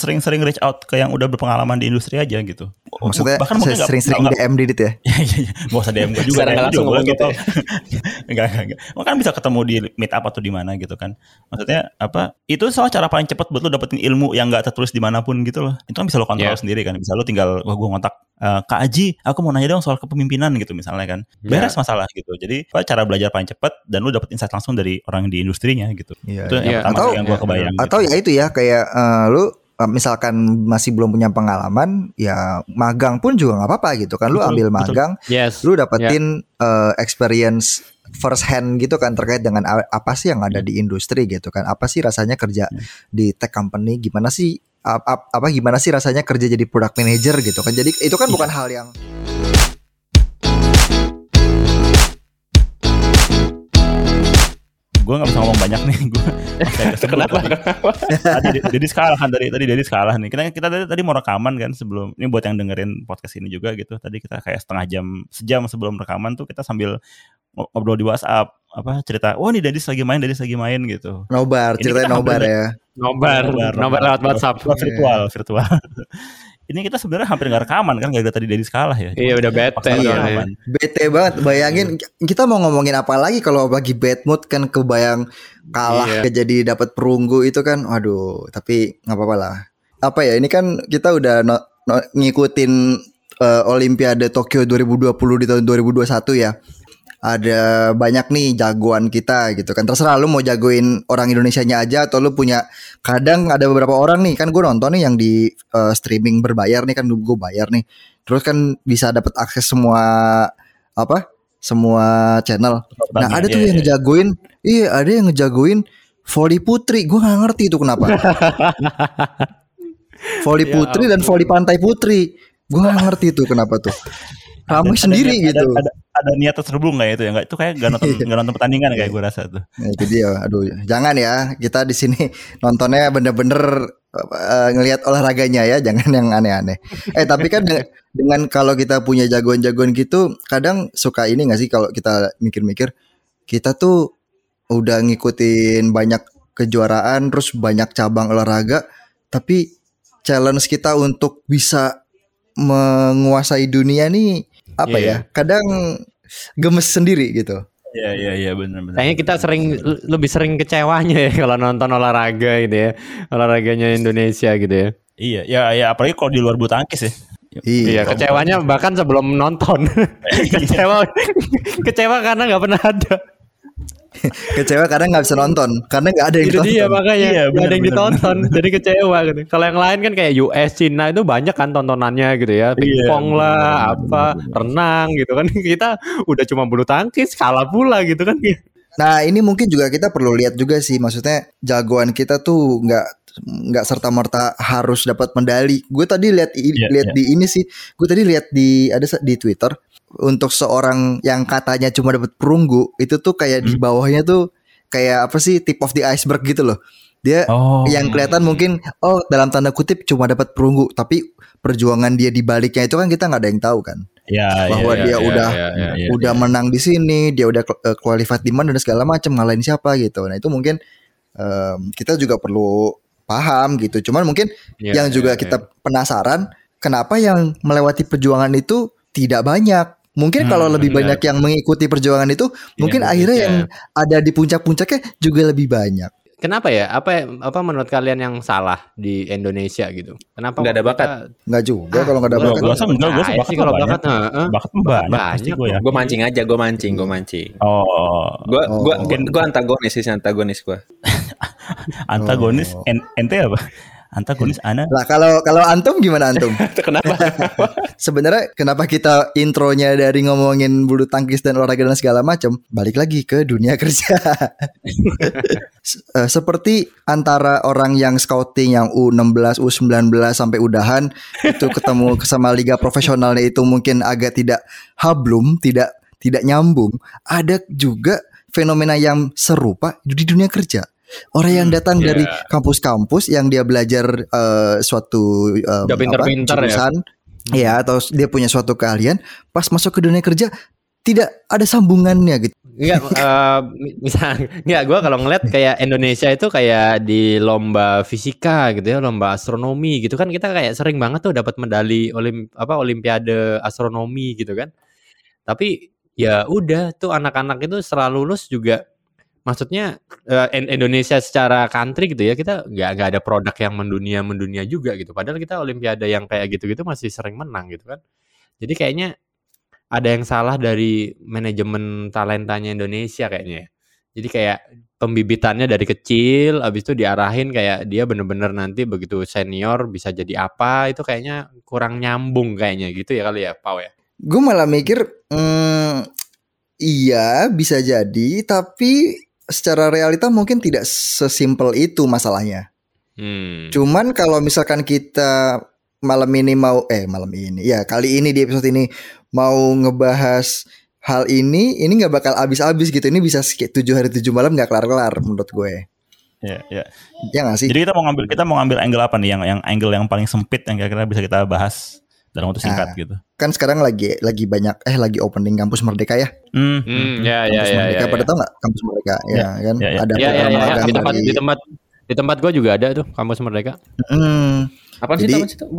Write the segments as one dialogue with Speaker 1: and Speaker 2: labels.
Speaker 1: sering-sering reach out ke yang udah berpengalaman di industri aja gitu.
Speaker 2: Maksudnya bahkan mungkin sering-sering DM Didit ya?
Speaker 1: Iya iya iya. Gak usah DM gue juga.
Speaker 3: Sekarang langsung ngomong gitu. Ya?
Speaker 1: enggak enggak enggak. Kan bisa ketemu di meet up atau di mana gitu kan. Maksudnya apa? Itu salah cara paling cepat buat lu dapetin ilmu yang gak tertulis di mana pun gitu loh. Itu kan bisa lo kontrol yeah. sendiri kan. Bisa lo tinggal wah gue ngontak uh, Kak Aji, aku mau nanya dong soal kepemimpinan gitu misalnya kan. Ya. Beres yeah. masalah gitu. Jadi apa cara belajar paling cepat dan lu dapet insight langsung dari orang di industrinya gitu.
Speaker 2: Yeah. Itu yeah. yang pertama atau, yang gue kebayang. Atau gitu. ya itu ya kayak uh, lu misalkan masih belum punya pengalaman, ya magang pun juga nggak apa-apa gitu kan. Lu betul, ambil magang, yes. lu dapetin yeah. uh, experience first hand gitu kan terkait dengan apa sih yang ada di industri gitu kan. Apa sih rasanya kerja hmm. di tech company? Gimana sih apa, apa gimana sih rasanya kerja jadi product manager gitu kan. Jadi itu kan bukan hal yang
Speaker 1: gue gak bisa ngomong banyak nih gue kenapa? tadi jadi skala kan tadi tadi dari skala nih. Kita kita tadi, tadi mau rekaman kan sebelum ini buat yang dengerin podcast ini juga gitu. Tadi kita kayak setengah jam sejam sebelum rekaman tuh kita sambil ngobrol di WhatsApp apa cerita wah nih Dadis lagi main Dadis lagi main gitu.
Speaker 2: Nobar cerita nobar ya.
Speaker 3: Nobar nobar, nobar lewat WhatsApp.
Speaker 1: Virtual virtual ini kita sebenarnya hampir nggak rekaman kan gak tadi dari skala ya.
Speaker 3: Iya udah bete.
Speaker 2: Iya. Bete banget. Bayangin kita mau ngomongin apa lagi kalau bagi bad mood kan kebayang kalah iya. jadi dapat perunggu itu kan. Waduh, tapi nggak apa-apa lah. Apa ya ini kan kita udah no, no, ngikutin uh, Olimpiade Tokyo 2020 di tahun 2021 ya ada banyak nih jagoan kita gitu kan. Terserah lu mau jagoin orang Indonesia nya aja atau lu punya kadang ada beberapa orang nih kan gue nonton nih yang di uh, streaming berbayar nih kan gue bayar nih. Terus kan bisa dapat akses semua apa semua channel. Nah ada tuh iya, yang iya. ngejagoin iya ada yang ngejagoin volley putri. Gue nggak ngerti itu kenapa. Volley ya putri dan volley pantai putri. Gue gak ngerti tuh kenapa tuh. Ramai sendiri
Speaker 1: ada,
Speaker 2: gitu.
Speaker 1: Ada, ada, ada niat terselubung nggak itu ya? Nggak itu kayak gak nonton gak nonton pertandingan kayak gue rasa tuh.
Speaker 2: Nah, itu dia. Aduh, jangan ya. Kita di sini nontonnya bener-bener uh, ngelihat olahraganya ya, jangan yang aneh-aneh. Eh tapi kan dengan, dengan kalau kita punya jagoan-jagoan gitu, kadang suka ini nggak sih kalau kita mikir-mikir, kita tuh udah ngikutin banyak kejuaraan, terus banyak cabang olahraga, tapi challenge kita untuk bisa menguasai dunia nih apa yeah. ya? Kadang gemes sendiri gitu.
Speaker 1: Iya iya iya benar benar.
Speaker 3: Kayaknya kita sering lebih sering kecewanya ya kalau nonton olahraga gitu ya. Olahraganya Indonesia gitu ya.
Speaker 1: Iya, ya ya apalagi kalau di luar bulu tangkis ya.
Speaker 3: Iya, iya kecewanya bahkan sebelum nonton. kecewa kecewa karena nggak pernah ada.
Speaker 2: kecewa karena nggak bisa nonton. Karena nggak ada yang
Speaker 3: itu
Speaker 2: ditonton.
Speaker 3: dia makanya. Iya, bener, ada yang bener, ditonton. jadi kecewa gitu. Kalau yang lain kan kayak US Cina itu banyak kan tontonannya gitu ya. Pingpong iya, lah bener, apa bener, renang gitu kan. Kita udah cuma bulu tangkis kalah pula gitu kan.
Speaker 2: Nah ini mungkin juga kita perlu lihat juga sih. Maksudnya jagoan kita tuh nggak nggak serta merta harus dapat medali. Gue tadi lihat yeah, lihat yeah. di ini sih. Gue tadi lihat di ada di Twitter untuk seorang yang katanya cuma dapat perunggu itu tuh kayak hmm. di bawahnya tuh kayak apa sih tip of the iceberg gitu loh. Dia oh. yang kelihatan mungkin oh dalam tanda kutip cuma dapat perunggu tapi perjuangan dia di baliknya itu kan kita nggak ada yang tahu kan.
Speaker 1: Ya,
Speaker 2: bahwa ya, dia ya, udah ya, ya, ya, udah ya. menang di sini, dia udah qualified di mana dan segala macam ngalahin siapa gitu. Nah, itu mungkin um, kita juga perlu paham gitu. Cuman mungkin ya, yang juga ya, kita penasaran kenapa yang melewati perjuangan itu tidak banyak Mungkin hmm, kalau lebih benar. banyak yang mengikuti perjuangan itu, ya, mungkin akhirnya ya. yang ada di puncak-puncaknya juga lebih banyak.
Speaker 3: Kenapa ya? Apa apa menurut kalian yang salah di Indonesia gitu? Kenapa
Speaker 1: nggak ada bakat?
Speaker 2: Nggak juga ah, kalau nggak ada bakat.
Speaker 1: Gue sama enggak, gue bakat kalau bakat,
Speaker 3: uh, bakat banyak. banyak gue ya.
Speaker 1: Gue mancing aja, gue mancing, gue mancing. Oh, gue gue gue antagonis sih, antagonis gue. antagonis, oh. ente apa? antagonis Ana.
Speaker 2: Lah kalau kalau antum gimana antum?
Speaker 1: kenapa?
Speaker 2: Sebenarnya kenapa kita intronya dari ngomongin bulu tangkis dan olahraga dan segala macam, balik lagi ke dunia kerja. Eh, seperti antara orang yang scouting yang U16, U19 sampai udahan itu ketemu sama liga profesionalnya itu mungkin agak tidak hablum, tidak tidak nyambung. Ada juga fenomena yang serupa di dunia kerja Orang yang hmm, datang yeah. dari kampus-kampus yang dia belajar uh, suatu
Speaker 3: um, pinter -pinter apa, ya. jurusan,
Speaker 2: ya. ya atau dia punya suatu keahlian, pas masuk ke dunia kerja tidak ada sambungannya gitu.
Speaker 3: Enggak, uh, misal, enggak gue kalau ngeliat kayak Indonesia itu kayak di lomba fisika gitu ya, lomba astronomi gitu kan kita kayak sering banget tuh dapat medali olim apa olimpiade astronomi gitu kan. Tapi ya udah tuh anak-anak itu setelah lulus juga maksudnya uh, Indonesia secara country gitu ya kita nggak nggak ada produk yang mendunia mendunia juga gitu. Padahal kita olimpiade yang kayak gitu-gitu masih sering menang gitu kan. Jadi kayaknya ada yang salah dari manajemen talentanya Indonesia kayaknya ya. Jadi kayak pembibitannya dari kecil, abis itu diarahin kayak dia bener-bener nanti begitu senior bisa jadi apa, itu kayaknya kurang nyambung kayaknya gitu ya kali ya, Pau ya.
Speaker 2: Gue malah mikir, hmm, iya bisa jadi, tapi secara realita mungkin tidak sesimpel itu masalahnya. Hmm. Cuman kalau misalkan kita malam ini mau eh malam ini ya kali ini di episode ini mau ngebahas hal ini ini nggak bakal habis-habis gitu. Ini bisa tujuh hari tujuh malam nggak kelar-kelar menurut gue.
Speaker 1: Ya ya.
Speaker 2: Ya gak sih?
Speaker 1: Jadi kita mau ngambil kita mau ngambil angle apa nih? Yang yang angle yang paling sempit yang kira-kira bisa kita bahas dalam waktu singkat nah, gitu
Speaker 2: kan sekarang lagi lagi banyak eh lagi opening kampus merdeka ya
Speaker 3: hmm, hmm ya ya
Speaker 2: kampus
Speaker 3: ya,
Speaker 2: merdeka
Speaker 3: ya,
Speaker 2: pada
Speaker 3: ya.
Speaker 2: tau nggak kampus merdeka ya, ya kan
Speaker 3: ya, ya. ada ya, ya, ya, ya. di tempat di tempat di tempat gue juga ada tuh kampus merdeka
Speaker 2: hmm.
Speaker 3: apa sih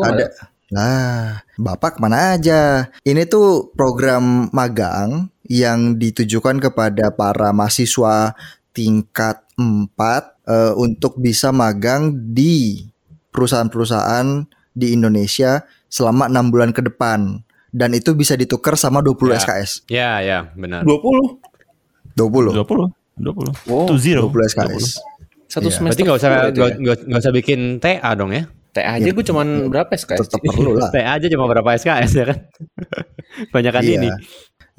Speaker 2: ada Nah, Bapak ke mana aja? Ini tuh program magang yang ditujukan kepada para mahasiswa tingkat 4 uh, untuk bisa magang di perusahaan-perusahaan di Indonesia selama enam bulan ke depan dan itu bisa ditukar sama 20 ya. SKS.
Speaker 3: Ya, ya, benar.
Speaker 2: 20. 20.
Speaker 1: 20. 20. Wow. 20
Speaker 2: SKS.
Speaker 3: Satu ya. semester. Berarti nggak usah nggak usah bikin TA dong ya? TA aja ya, gue cuman ya, berapa SKS?
Speaker 2: Tetap perlu lah.
Speaker 3: TA aja cuma berapa SKS ya kan? Banyakan iya. ini.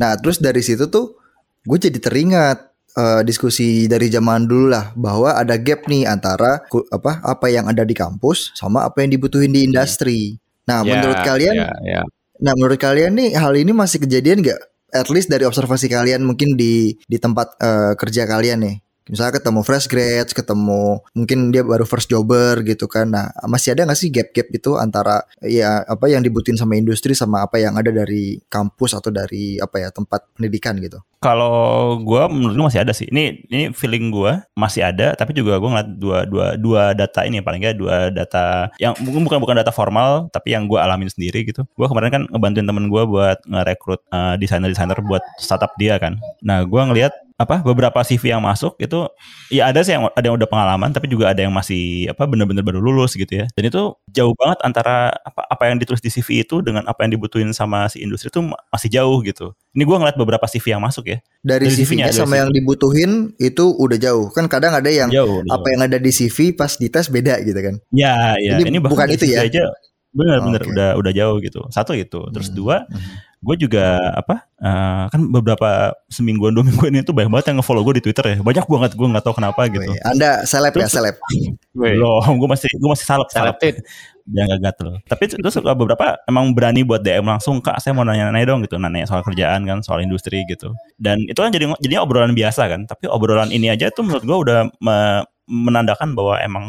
Speaker 2: Nah, terus dari situ tuh gue jadi teringat uh, diskusi dari zaman dulu lah bahwa ada gap nih antara apa apa yang ada di kampus sama apa yang dibutuhin di industri. Nah, yeah, menurut kalian yeah, yeah. Nah, menurut kalian nih hal ini masih kejadian nggak? At least dari observasi kalian mungkin di di tempat uh, kerja kalian nih misalnya ketemu fresh grad, ketemu mungkin dia baru first jobber gitu kan. Nah, masih ada nggak sih gap-gap itu antara ya apa yang dibutuhin sama industri sama apa yang ada dari kampus atau dari apa ya tempat pendidikan gitu?
Speaker 1: Kalau gue menurut gue masih ada sih. Ini ini feeling gue masih ada, tapi juga gue ngeliat dua dua dua data ini paling nggak dua data yang mungkin bukan bukan data formal, tapi yang gue alamin sendiri gitu. Gue kemarin kan ngebantuin temen gue buat ngerekrut uh, desainer-desainer buat startup dia kan. Nah, gue ngeliat apa beberapa CV yang masuk itu ya ada sih yang ada yang udah pengalaman tapi juga ada yang masih apa bener-bener baru lulus gitu ya dan itu jauh banget antara apa apa yang ditulis di CV itu dengan apa yang dibutuhin sama si industri itu masih jauh gitu ini gue ngeliat beberapa CV yang masuk ya
Speaker 2: dari, dari CV-nya CV sama CV. yang dibutuhin itu udah jauh kan kadang ada yang jauh, apa jauh. yang ada di CV pas dites beda gitu kan
Speaker 1: ya ya ini, ini bukan itu ya aja bener bener okay. udah udah jauh gitu satu itu terus hmm. dua hmm gue juga apa uh, kan beberapa semingguan dua mingguan itu banyak banget yang ngefollow gue di Twitter ya banyak banget gue nggak tahu kenapa gitu.
Speaker 2: Anda seleb ya seleb.
Speaker 1: Belum, gue masih gue masih salep salep. Dia nggak gatel. Tapi terus beberapa emang berani buat DM langsung kak saya mau nanya-nanya dong gitu nanya soal kerjaan kan soal industri gitu. Dan itu kan jadi jadinya obrolan biasa kan. Tapi obrolan ini aja tuh menurut gue udah me, menandakan bahwa emang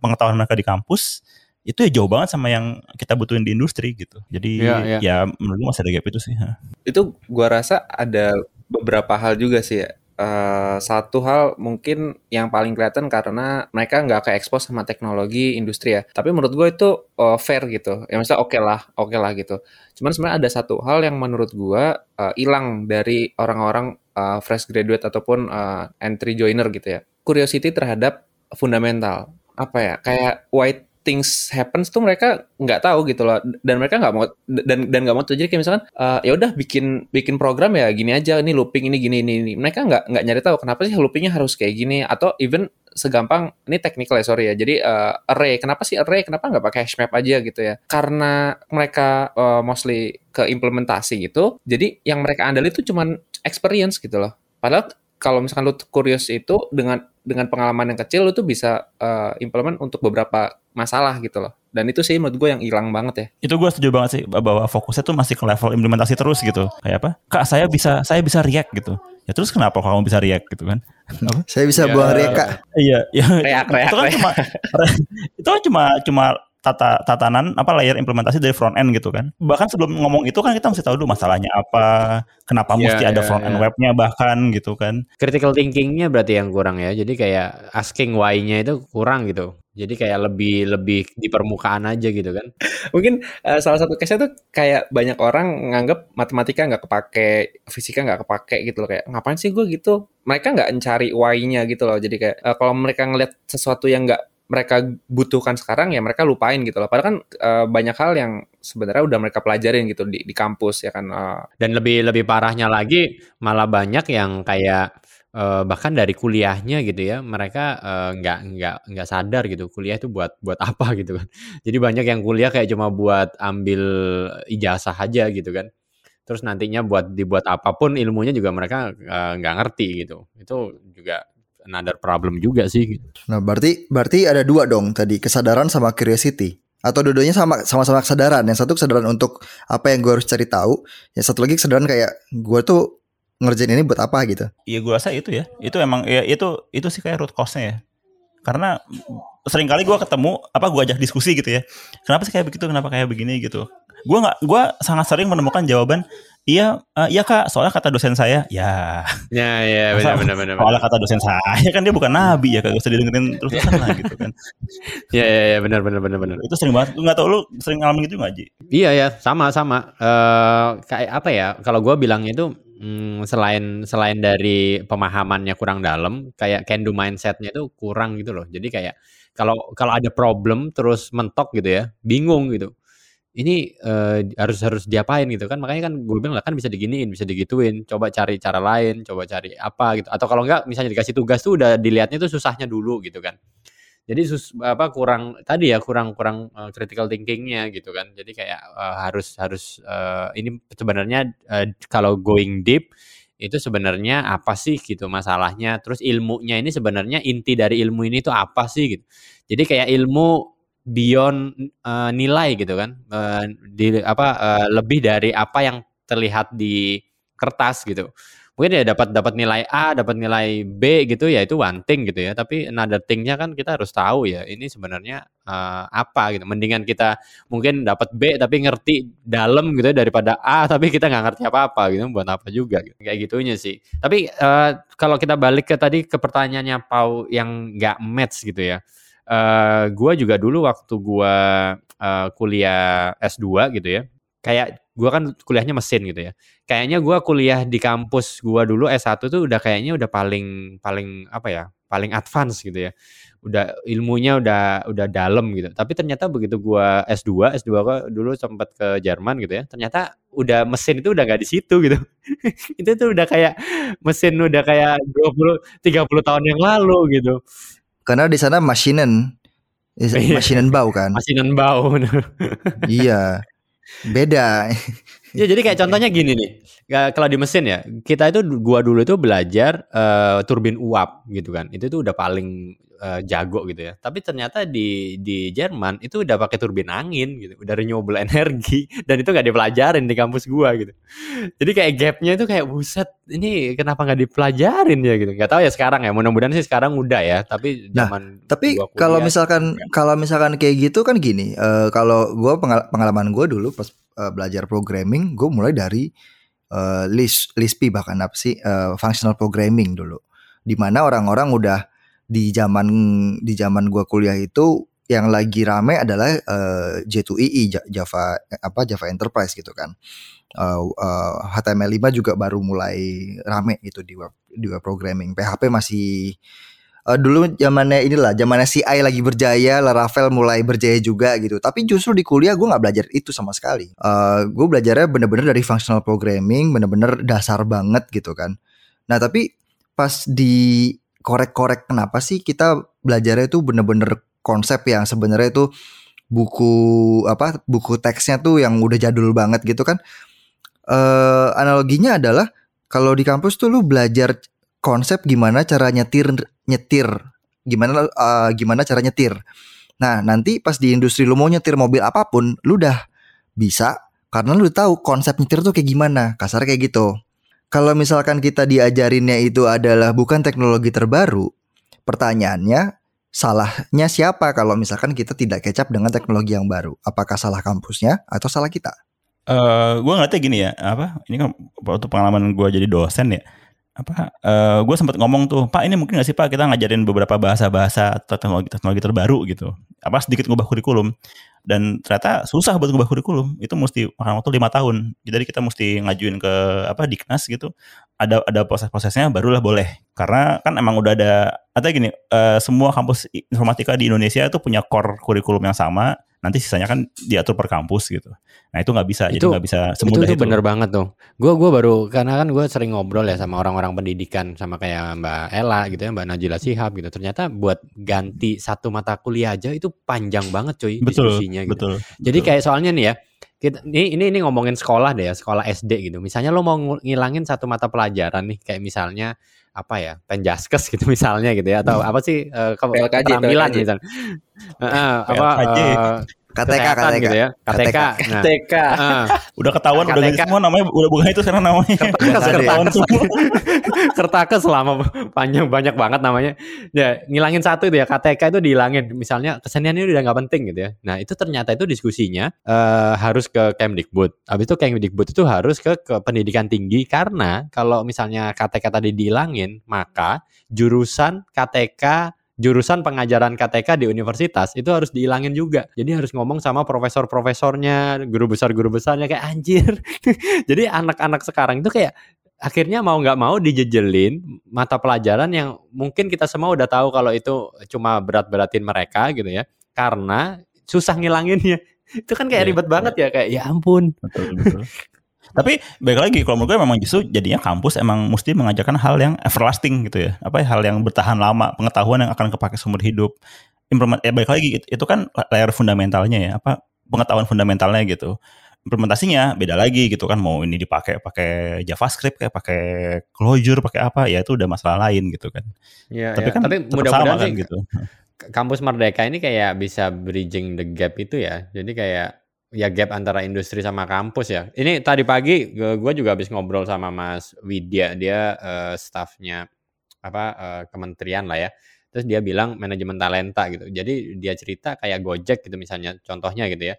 Speaker 1: pengetahuan mereka di kampus itu ya jauh banget sama yang kita butuhin di industri gitu. Jadi ya, ya. ya menurut gue masih ada gap itu sih.
Speaker 4: Itu gua rasa ada beberapa hal juga sih ya. Uh, satu hal mungkin yang paling kelihatan karena mereka nggak ke expose sama teknologi industri ya. Tapi menurut gue itu uh, fair gitu. Ya misalnya oke okay lah, oke okay lah gitu. Cuman sebenarnya ada satu hal yang menurut gue uh, hilang dari orang-orang uh, fresh graduate ataupun uh, entry joiner gitu ya. Curiosity terhadap fundamental. Apa ya? Kayak white things happens tuh mereka nggak tahu gitu loh. Dan mereka nggak mau dan dan nggak mau terjadi kayak misalkan uh, ya udah bikin bikin program ya gini aja. Ini looping ini gini ini, ini. mereka nggak nggak nyari tahu kenapa sih loopingnya harus kayak gini. Atau even segampang ini technical ya sorry ya. Jadi uh, array. Kenapa sih array? Kenapa nggak pakai hash map aja gitu ya? Karena mereka uh, mostly ke implementasi gitu. Jadi yang mereka andalin itu cuman experience gitu loh. Padahal kalau misalkan lu curious itu dengan dengan pengalaman yang kecil lu tuh bisa uh, implement untuk beberapa masalah gitu loh. Dan itu sih menurut gue yang hilang banget ya.
Speaker 1: Itu gue setuju banget sih bahwa fokusnya tuh masih ke level implementasi terus gitu. Kayak apa? Kak saya bisa saya bisa react gitu. Ya terus kenapa kamu bisa react gitu kan?
Speaker 2: Saya bisa ya, buang react kak.
Speaker 1: Iya, iya. React, react, itu kan react. cuma itu kan cuma cuma tata tatanan apa layer implementasi dari front end gitu kan. Bahkan sebelum ngomong itu kan kita mesti tahu dulu masalahnya apa, kenapa yeah, mesti yeah, ada front end yeah. webnya bahkan gitu kan.
Speaker 3: Critical thinkingnya berarti yang kurang ya. Jadi kayak asking why-nya itu kurang gitu. Jadi kayak lebih lebih di permukaan aja gitu kan.
Speaker 4: Mungkin uh, salah satu case-nya tuh kayak banyak orang nganggap matematika nggak kepake, fisika nggak kepake gitu loh kayak ngapain sih gue gitu. Mereka nggak mencari why-nya gitu loh. Jadi kayak uh, kalau mereka ngeliat sesuatu yang nggak mereka butuhkan sekarang ya mereka lupain gitu loh. Padahal kan uh, banyak hal yang sebenarnya udah mereka pelajarin gitu di, di kampus ya kan. Uh.
Speaker 3: Dan lebih lebih parahnya lagi malah banyak yang kayak uh, bahkan dari kuliahnya gitu ya mereka nggak uh, nggak nggak sadar gitu kuliah itu buat buat apa gitu kan. Jadi banyak yang kuliah kayak cuma buat ambil ijazah aja gitu kan. Terus nantinya buat dibuat apa pun ilmunya juga mereka nggak uh, ngerti gitu. Itu juga another problem juga sih. Gitu.
Speaker 2: Nah berarti berarti ada dua dong tadi kesadaran sama curiosity atau dua-duanya sama sama-sama kesadaran. Yang satu kesadaran untuk apa yang gue harus cari tahu, yang satu lagi kesadaran kayak gue tuh ngerjain ini buat apa gitu.
Speaker 1: Iya gue rasa itu ya, itu emang ya itu itu sih kayak root cause-nya ya. Karena sering kali gue ketemu apa gue ajak diskusi gitu ya. Kenapa sih kayak begitu? Kenapa kayak begini gitu? Gue nggak, gue sangat sering menemukan jawaban Iya, uh, iya kak. Soalnya kata dosen saya, ya.
Speaker 3: Ya, ya, benar, benar, benar.
Speaker 1: Soalnya kata dosen saya kan dia bukan nabi ya, kagak usah didengerin terus terusan lah gitu kan.
Speaker 3: Ya, ya, ya, benar, benar, benar, benar.
Speaker 1: Itu sering banget. Lu nggak tau lu sering ngalamin gitu nggak Ji?
Speaker 3: Iya ya, sama, sama. Uh, kayak apa ya? Kalau gue bilang itu hmm, selain selain dari pemahamannya kurang dalam, kayak can do mindsetnya itu kurang gitu loh. Jadi kayak kalau kalau ada problem terus mentok gitu ya, bingung gitu ini uh, harus harus diapain gitu kan. Makanya kan gue bilang lah kan bisa diginiin bisa digituin. Coba cari cara lain coba cari apa gitu. Atau kalau enggak misalnya dikasih tugas tuh udah dilihatnya tuh susahnya dulu gitu kan. Jadi sus apa kurang tadi ya kurang kurang uh, critical thinkingnya gitu kan. Jadi kayak uh, harus harus uh, ini sebenarnya uh, kalau going deep itu sebenarnya apa sih gitu masalahnya. Terus ilmunya ini sebenarnya inti dari ilmu ini tuh apa sih gitu. Jadi kayak ilmu beyond uh, nilai gitu kan. Uh, di apa uh, lebih dari apa yang terlihat di kertas gitu. Mungkin ya dapat dapat nilai A dapat nilai B gitu ya itu one thing gitu ya. Tapi another thingnya kan kita harus tahu ya ini sebenarnya uh, apa gitu. Mendingan kita mungkin dapat B tapi ngerti dalam gitu ya daripada A tapi kita nggak ngerti apa apa gitu buat apa juga gitu. kayak gitunya sih. Tapi uh, kalau kita balik ke tadi ke pertanyaannya Pau yang nggak match gitu ya uh, gue juga dulu waktu gue uh, kuliah S2 gitu ya, kayak gue kan kuliahnya mesin gitu ya. Kayaknya gue kuliah di kampus gue dulu S1 tuh udah kayaknya udah paling paling apa ya, paling advance gitu ya. Udah ilmunya udah udah dalam gitu. Tapi ternyata begitu gue S2, S2 gue dulu sempat ke Jerman gitu ya. Ternyata udah mesin itu udah gak di situ gitu. itu tuh udah kayak mesin udah kayak 20 30 tahun yang lalu gitu.
Speaker 2: Karena di sana masinen iya. masinen bau kan.
Speaker 3: Masinen bau.
Speaker 2: iya. Beda.
Speaker 3: ya jadi kayak contohnya gini nih. Kalau di mesin ya, kita itu gua dulu itu belajar uh, turbin uap gitu kan. Itu tuh udah paling uh, jago gitu ya. Tapi ternyata di di Jerman itu udah pakai turbin angin gitu, udah renewable energy dan itu nggak dipelajarin di kampus gua gitu. Jadi kayak gapnya itu kayak buset, ini kenapa nggak dipelajarin ya gitu. Gak tahu ya sekarang ya. Mudah-mudahan sih sekarang udah ya. Tapi
Speaker 2: nah, tapi kalau misalkan ya. kalau misalkan kayak gitu kan gini, uh, kalau gua pengal pengalaman gua dulu pas uh, belajar programming, gua mulai dari uh, list Lisp bahkan apa sih uh, functional programming dulu. Di mana orang-orang udah di zaman di zaman gua kuliah itu yang lagi rame adalah uh, J2EE Java apa Java Enterprise gitu kan. Uh, uh, HTML5 juga baru mulai rame gitu di web di web programming. PHP masih uh, dulu zamannya inilah zamannya CI lagi berjaya, Laravel mulai berjaya juga gitu. Tapi justru di kuliah gue nggak belajar itu sama sekali. Uh, gue belajarnya bener-bener dari functional programming, bener-bener dasar banget gitu kan. Nah tapi pas di korek-korek kenapa sih kita belajarnya itu bener-bener konsep yang sebenarnya itu buku apa buku teksnya tuh yang udah jadul banget gitu kan? Uh, analoginya adalah kalau di kampus tuh lu belajar konsep gimana cara nyetir nyetir gimana uh, gimana cara nyetir. Nah nanti pas di industri lu mau nyetir mobil apa pun lu udah bisa karena lu tahu konsep nyetir tuh kayak gimana kasar kayak gitu kalau misalkan kita diajarinnya itu adalah bukan teknologi terbaru, pertanyaannya salahnya siapa kalau misalkan kita tidak kecap dengan teknologi yang baru? Apakah salah kampusnya atau salah kita?
Speaker 1: Uh, eh, gue ngeliatnya gini ya, apa? Ini kan waktu pengalaman gue jadi dosen ya apa uh, gue sempat ngomong tuh pak ini mungkin gak sih pak kita ngajarin beberapa bahasa-bahasa teknologi teknologi terbaru gitu apa sedikit ngubah kurikulum. Dan ternyata susah buat ngubah kurikulum. Itu mesti makan waktu lima tahun. Jadi kita mesti ngajuin ke apa diknas gitu. Ada ada proses-prosesnya barulah boleh. Karena kan emang udah ada atau gini uh, semua kampus informatika di Indonesia itu punya core kurikulum yang sama nanti sisanya kan diatur per kampus gitu. Nah itu nggak bisa, itu, jadi nggak bisa semudah
Speaker 3: itu. Itu, itu bener banget tuh. Gue gua baru karena kan gue sering ngobrol ya sama orang-orang pendidikan sama kayak Mbak Ella gitu ya, Mbak Najila Sihab gitu. Ternyata buat ganti satu mata kuliah aja itu panjang banget cuy betul, diskusinya gitu. Betul, jadi kayak soalnya nih ya, kita ini ini ini ngomongin sekolah deh ya, sekolah SD gitu. Misalnya lo mau ngilangin satu mata pelajaran nih, kayak misalnya apa ya penjaskes gitu misalnya gitu ya atau apa sih uh, keterampilan misalnya. Uh, apa uh,
Speaker 2: KTK, KTK
Speaker 3: gitu ya. KTK.
Speaker 4: Nah. KTK.
Speaker 1: Uh. Udah ketahuan KTK. udah semua namanya udah bukan itu sekarang namanya.
Speaker 3: ketahuan semua. Kertaka selama panjang banyak banget namanya. Ya, ngilangin satu itu ya KTK itu dihilangin. Misalnya keseniannya udah nggak penting gitu ya. Nah, itu ternyata itu diskusinya uh, harus ke Kemdikbud. Habis itu Kemdikbud itu harus ke, ke pendidikan tinggi karena kalau misalnya KTK tadi dihilangin, maka jurusan KTK jurusan pengajaran KTK di universitas itu harus dihilangin juga. Jadi harus ngomong sama profesor-profesornya, guru besar-guru besarnya kayak anjir. Jadi anak-anak sekarang itu kayak akhirnya mau nggak mau dijejelin mata pelajaran yang mungkin kita semua udah tahu kalau itu cuma berat-beratin mereka gitu ya. Karena susah ngilanginnya. Itu kan kayak yeah, ribet yeah. banget ya kayak ya ampun. Betul, betul.
Speaker 1: Tapi baik lagi kalau menurut gue memang justru jadinya kampus emang mesti mengajarkan hal yang everlasting gitu ya. Apa ya, hal yang bertahan lama, pengetahuan yang akan kepake seumur hidup. Implement ya baik lagi itu kan layer fundamentalnya ya, apa pengetahuan fundamentalnya gitu. Implementasinya beda lagi gitu kan mau ini dipakai pakai JavaScript kayak pakai Clojure pakai apa ya itu udah masalah lain gitu kan.
Speaker 3: Ya, tapi ya. kan tapi mudah-mudahan kan gitu. Kampus Merdeka ini kayak bisa bridging the gap itu ya. Jadi kayak ya gap antara industri sama kampus ya. Ini tadi pagi gue juga habis ngobrol sama Mas Widya, dia uh, staffnya apa uh, kementerian lah ya. Terus dia bilang manajemen talenta gitu. Jadi dia cerita kayak Gojek gitu misalnya contohnya gitu ya.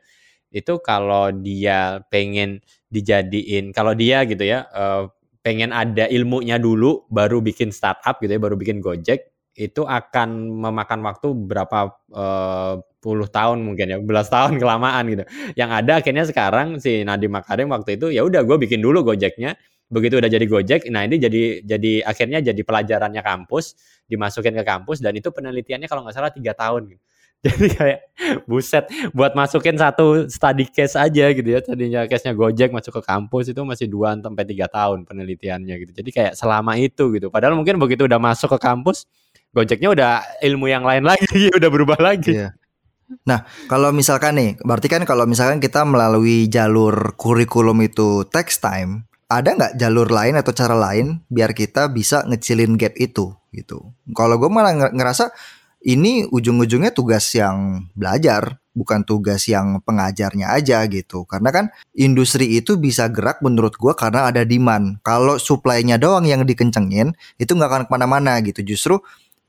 Speaker 3: Itu kalau dia pengen dijadiin kalau dia gitu ya uh, pengen ada ilmunya dulu baru bikin startup gitu ya, baru bikin Gojek itu akan memakan waktu berapa uh, puluh tahun mungkin ya, belas tahun kelamaan gitu. Yang ada akhirnya sekarang si Nadiem Makarim waktu itu ya udah gue bikin dulu Gojeknya. Begitu udah jadi Gojek, nah ini jadi jadi akhirnya jadi pelajarannya kampus, dimasukin ke kampus dan itu penelitiannya kalau nggak salah tiga tahun. Gitu. Jadi kayak buset buat masukin satu study case aja gitu ya. Tadinya case-nya Gojek masuk ke kampus itu masih 2 sampai tiga tahun penelitiannya gitu. Jadi kayak selama itu gitu. Padahal mungkin begitu udah masuk ke kampus Gojeknya udah ilmu yang lain lagi, udah berubah lagi. Iya.
Speaker 2: Nah, kalau misalkan nih, berarti kan kalau misalkan kita melalui jalur kurikulum itu text time, ada nggak jalur lain atau cara lain biar kita bisa ngecilin gap itu gitu? Kalau gue malah ngerasa ini ujung-ujungnya tugas yang belajar, bukan tugas yang pengajarnya aja gitu. Karena kan industri itu bisa gerak menurut gue karena ada demand. Kalau supply-nya doang yang dikencengin, itu nggak akan ke mana-mana gitu. Justru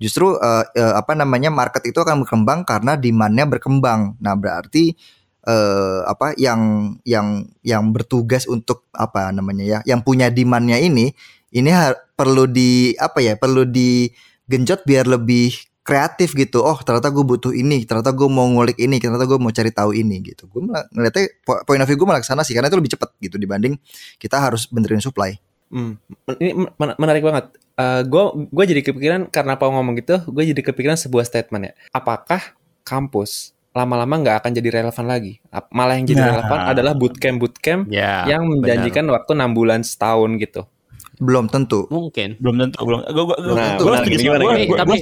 Speaker 2: justru uh, uh, apa namanya market itu akan berkembang karena demandnya berkembang. Nah berarti uh, apa yang yang yang bertugas untuk apa namanya ya, yang punya demandnya ini ini perlu di apa ya perlu digenjot biar lebih kreatif gitu. Oh ternyata gue butuh ini, ternyata gue mau ngulik ini, ternyata gue mau cari tahu ini gitu. Gue ngeliatnya point of view gue malah ke sana sih karena itu lebih cepat gitu dibanding kita harus benerin supply.
Speaker 4: Hmm, ini menarik banget. Uh, gue gue jadi kepikiran karena apa ngomong gitu, gue jadi kepikiran sebuah statement ya. Apakah kampus lama-lama nggak akan jadi relevan lagi? Malah yang jadi nah. relevan adalah bootcamp bootcamp ya, yang menjanjikan benar. waktu enam bulan setahun gitu.
Speaker 2: Belum tentu.
Speaker 3: Mungkin.
Speaker 1: Belum tentu. Belum. Gue gue nah, gue setuju sama gue. Gue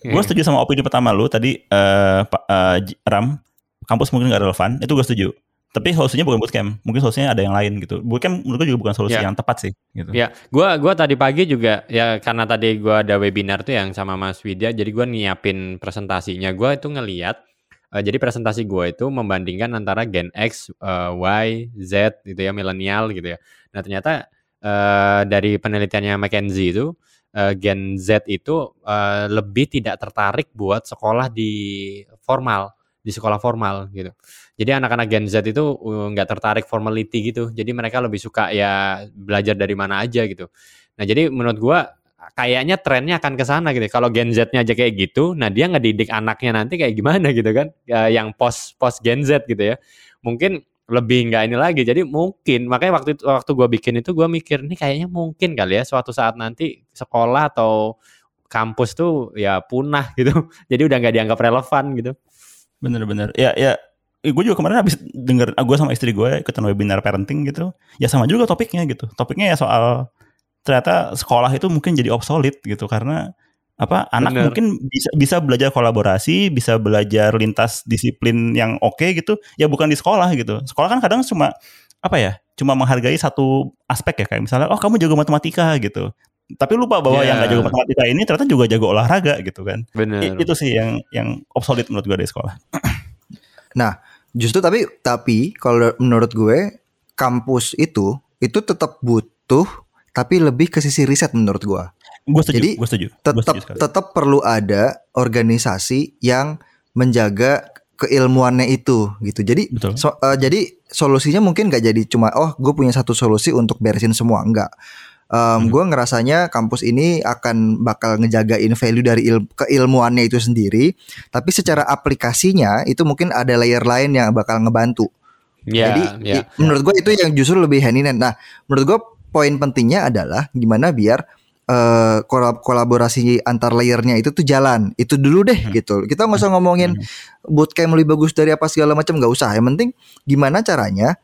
Speaker 1: gue setuju sama opini pertama lu tadi uh, uh, Ram kampus mungkin nggak relevan. Itu gue setuju. Tapi solusinya bukan bootcamp, mungkin solusinya ada yang lain gitu. Bootcamp menurut gue juga bukan solusi ya. yang tepat sih. Gitu.
Speaker 3: Ya, gua gua tadi pagi juga ya karena tadi gua ada webinar tuh yang sama Mas Widya, jadi gua nyiapin presentasinya. Gua itu ngeliat, uh, jadi presentasi gua itu membandingkan antara Gen X, uh, Y, Z gitu ya, milenial gitu ya. Nah ternyata uh, dari penelitiannya McKinsey itu uh, Gen Z itu uh, lebih tidak tertarik buat sekolah di formal di sekolah formal gitu. Jadi anak-anak Gen Z itu nggak uh, tertarik formality gitu. Jadi mereka lebih suka ya belajar dari mana aja gitu. Nah jadi menurut gua kayaknya trennya akan ke sana gitu. Kalau Gen Z-nya aja kayak gitu, nah dia ngedidik anaknya nanti kayak gimana gitu kan? Ya, yang post post Gen Z gitu ya. Mungkin lebih nggak ini lagi. Jadi mungkin makanya waktu itu, waktu gue bikin itu gue mikir nih kayaknya mungkin kali ya suatu saat nanti sekolah atau kampus tuh ya punah gitu. Jadi udah nggak dianggap relevan gitu.
Speaker 1: Bener-bener. Ya ya. Gue juga kemarin habis denger gue sama istri gue ikutan webinar parenting gitu. Ya sama juga topiknya gitu. Topiknya ya soal ternyata sekolah itu mungkin jadi obsolete gitu karena apa anak Bener. mungkin bisa bisa belajar kolaborasi, bisa belajar lintas disiplin yang oke okay gitu, ya bukan di sekolah gitu. Sekolah kan kadang cuma apa ya, cuma menghargai satu aspek ya kayak misalnya, oh kamu jago matematika gitu. Tapi lupa bahwa yeah. yang gak jago matematika ini ternyata juga jago olahraga gitu kan. Bener. Itu sih yang yang obsolete menurut gue dari sekolah.
Speaker 2: nah, justru tapi tapi kalau menurut gue kampus itu itu tetap butuh tapi lebih ke sisi riset menurut gue
Speaker 1: Gue setuju.
Speaker 2: Jadi
Speaker 1: gue setuju.
Speaker 2: Tetap tetap perlu ada organisasi yang menjaga keilmuannya itu gitu. Jadi Betul. So, uh, jadi solusinya mungkin gak jadi cuma oh gue punya satu solusi untuk beresin semua enggak. Um, hmm. Gue ngerasanya kampus ini akan bakal ngejagain value dari il keilmuannya itu sendiri, tapi secara aplikasinya itu mungkin ada layer lain yang bakal ngebantu. Yeah, Jadi yeah, menurut gue itu yang justru lebih hand in hand. Nah, menurut gue poin pentingnya adalah gimana biar uh, kolaborasi antar layernya itu tuh jalan itu dulu deh hmm. gitu kita nggak usah ngomongin hmm. bootcamp lebih bagus dari apa segala macam nggak usah yang penting gimana caranya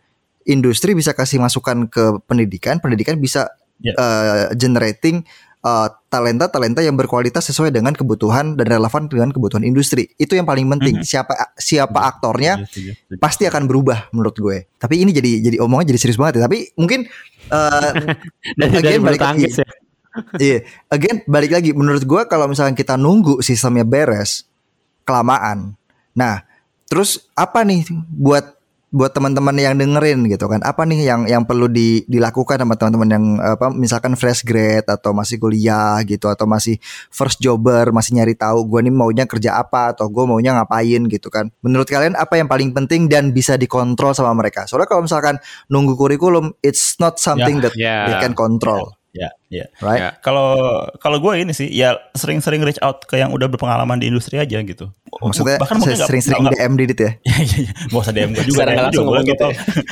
Speaker 2: industri bisa kasih masukan ke pendidikan pendidikan bisa yeah. Ya. uh, generating uh, talenta-talenta yang berkualitas sesuai dengan kebutuhan dan relevan dengan kebutuhan industri. Itu yang paling penting. Mm-hmm. Siapa siapa aktornya pasti akan berubah menurut gue. Tapi ini jadi jadi omongan jadi serius banget ya. Tapi mungkin uh,
Speaker 3: dari, dari balik lagi. Ya
Speaker 2: iya, yeah. again balik lagi menurut gue kalau misalnya kita nunggu sistemnya beres kelamaan. Nah, terus apa nih buat buat teman-teman yang dengerin gitu kan apa nih yang yang perlu di, dilakukan sama teman-teman yang apa misalkan fresh grade atau masih kuliah gitu atau masih first jobber masih nyari tahu gue nih maunya kerja apa atau gue maunya ngapain gitu kan menurut kalian apa yang paling penting dan bisa dikontrol sama mereka soalnya kalau misalkan nunggu kurikulum it's not something yeah, that yeah. they can control
Speaker 1: Ya, ya. Right. Ya. Kalau kalau gue ini sih ya sering-sering reach out ke yang udah berpengalaman di industri aja gitu.
Speaker 2: Maksudnya bahkan mungkin sering-sering DM di ya?
Speaker 1: Iya iya iya. Gak usah DM gue juga. Sekarang langsung ngomong gitu.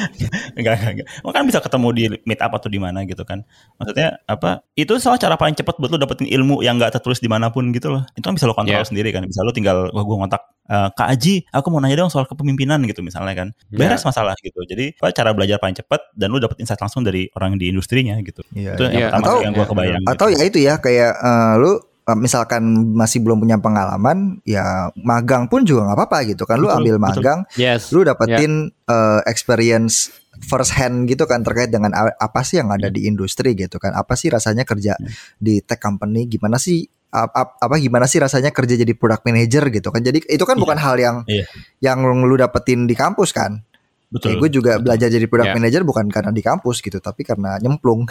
Speaker 1: enggak enggak enggak. Kan bisa ketemu di meet up atau di mana gitu kan. Maksudnya apa? Itu salah cara paling cepat buat lo dapetin ilmu yang gak tertulis di mana pun gitu loh. Itu kan bisa lo kontrol yeah. sendiri kan. Bisa lo tinggal wah gue ngontak uh, Kak Aji, aku mau nanya dong soal kepemimpinan gitu misalnya kan. Ya. Beres yeah. masalah gitu. Jadi apa cara belajar paling cepat dan lo dapet insight langsung dari orang di industrinya gitu. Yeah, itu yeah. yang pertama atau, yang gue kebayang.
Speaker 2: Atau gitu. ya itu ya kayak uh, lu misalkan masih belum punya pengalaman ya magang pun juga nggak apa-apa gitu kan lu betul, ambil magang yes. lu dapetin yeah. uh, experience first hand gitu kan terkait dengan apa sih yang ada yeah. di industri gitu kan apa sih rasanya kerja yeah. di tech company gimana sih apa, apa gimana sih rasanya kerja jadi product manager gitu kan jadi itu kan yeah. bukan hal yang yeah. yang lu dapetin di kampus kan Betul. gue juga betul. belajar jadi product yeah. manager bukan karena di kampus gitu tapi karena nyemplung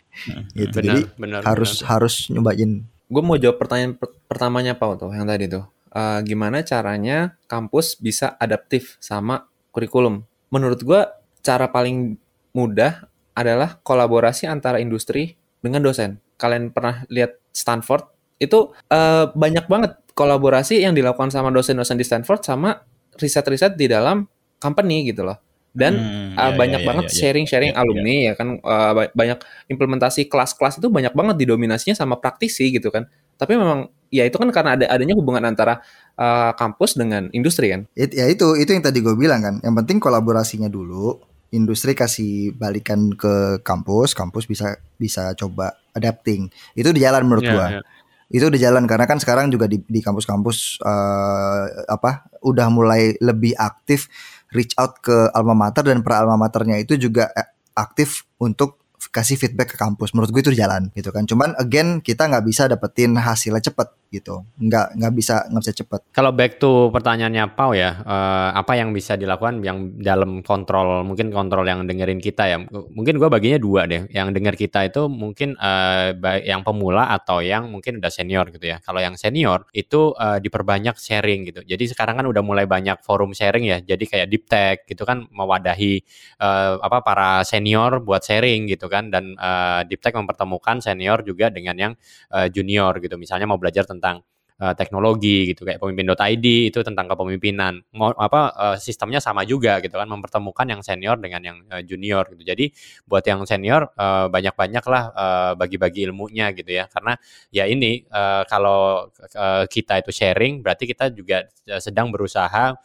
Speaker 2: gitu benar, jadi benar, harus benar. harus nyobain
Speaker 4: gue mau jawab pertanyaan per pertamanya Pak tuh yang tadi tuh. Uh, gimana caranya kampus bisa adaptif sama kurikulum? Menurut gue cara paling mudah adalah kolaborasi antara industri dengan dosen. Kalian pernah lihat Stanford itu uh, banyak banget kolaborasi yang dilakukan sama dosen-dosen di Stanford sama riset-riset di dalam company gitu loh dan hmm, uh, banyak ya, banget sharing-sharing ya, ya, alumni ya. ya kan uh, banyak implementasi kelas-kelas itu banyak banget didominasinya sama praktisi gitu kan. Tapi memang ya itu kan karena ada adanya hubungan antara uh, kampus dengan industri kan.
Speaker 2: It, ya itu itu yang tadi gue bilang kan. Yang penting kolaborasinya dulu industri kasih balikan ke kampus kampus bisa bisa coba adapting. Itu di jalan menurut yeah, gue yeah itu udah jalan karena kan sekarang juga di di kampus-kampus uh, apa udah mulai lebih aktif reach out ke alma mater dan per alma maternya itu juga eh, aktif untuk kasih feedback ke kampus. Menurut gue itu jalan gitu kan. Cuman again kita nggak bisa dapetin hasilnya cepet gitu. Nggak nggak bisa nggak bisa cepat.
Speaker 3: Kalau back to pertanyaannya Pau ya, uh, apa yang bisa dilakukan yang dalam kontrol mungkin kontrol yang dengerin kita ya. Mungkin gue baginya dua deh. Yang denger kita itu mungkin uh, yang pemula atau yang mungkin udah senior gitu ya. Kalau yang senior itu uh, diperbanyak sharing gitu. Jadi sekarang kan udah mulai banyak forum sharing ya. Jadi kayak deep tech gitu kan mewadahi uh, apa para senior buat sharing gitu kan dan uh, deep tech mempertemukan senior juga dengan yang uh, junior gitu. Misalnya mau belajar tentang uh, teknologi gitu kayak pemimpin.id itu tentang kepemimpinan. Mau apa uh, sistemnya sama juga gitu kan mempertemukan yang senior dengan yang uh, junior gitu. Jadi buat yang senior uh, banyak-banyak lah uh, bagi-bagi ilmunya gitu ya. Karena ya ini uh, kalau uh, kita itu sharing berarti kita juga sedang berusaha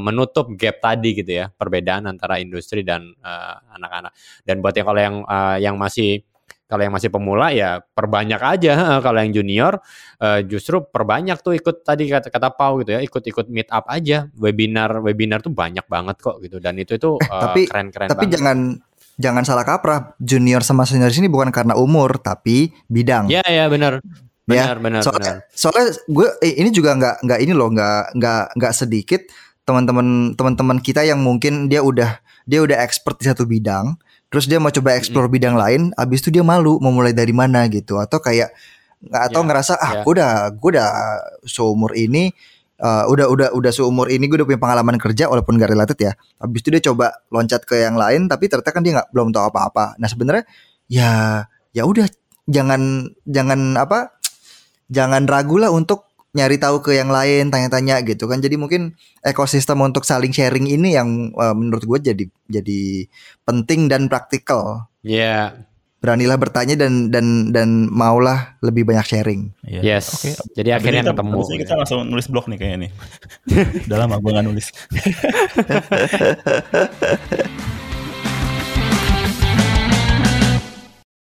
Speaker 3: menutup gap tadi gitu ya perbedaan antara industri dan anak-anak. Uh, dan buat yang kalau yang uh, yang masih kalau yang masih pemula ya perbanyak aja. Kalau yang junior uh, justru perbanyak tuh ikut tadi kata kata Pau gitu ya, ikut-ikut meet up aja. Webinar webinar tuh banyak banget kok gitu dan itu itu
Speaker 2: eh, uh, tapi, keren-keren Tapi banget. jangan jangan salah kaprah. Junior sama senior sini bukan karena umur tapi bidang.
Speaker 3: Iya iya benar.
Speaker 2: Benar ya, benar soalnya, benar. Soalnya gue eh, ini juga nggak nggak ini loh nggak nggak nggak sedikit teman-teman teman-teman kita yang mungkin dia udah dia udah expert di satu bidang terus dia mau coba explore mm. bidang lain abis itu dia malu mau mulai dari mana gitu atau kayak atau yeah, ngerasa ah yeah. udah gue udah seumur ini uh, udah udah udah seumur ini gue udah punya pengalaman kerja walaupun gak related ya abis itu dia coba loncat ke yang lain tapi ternyata kan dia nggak belum tahu apa-apa nah sebenarnya ya ya udah jangan jangan apa jangan ragu lah untuk nyari tahu ke yang lain tanya-tanya gitu kan. Jadi mungkin ekosistem untuk saling sharing ini yang uh, menurut gue jadi jadi penting dan praktikal.
Speaker 3: Ya yeah.
Speaker 2: beranilah bertanya dan dan dan maulah lebih banyak sharing.
Speaker 3: Yeah. yes. Okay. jadi akhirnya kita, ketemu
Speaker 1: kita langsung nulis blog nih kayaknya nih. Udah lama gue nggak nulis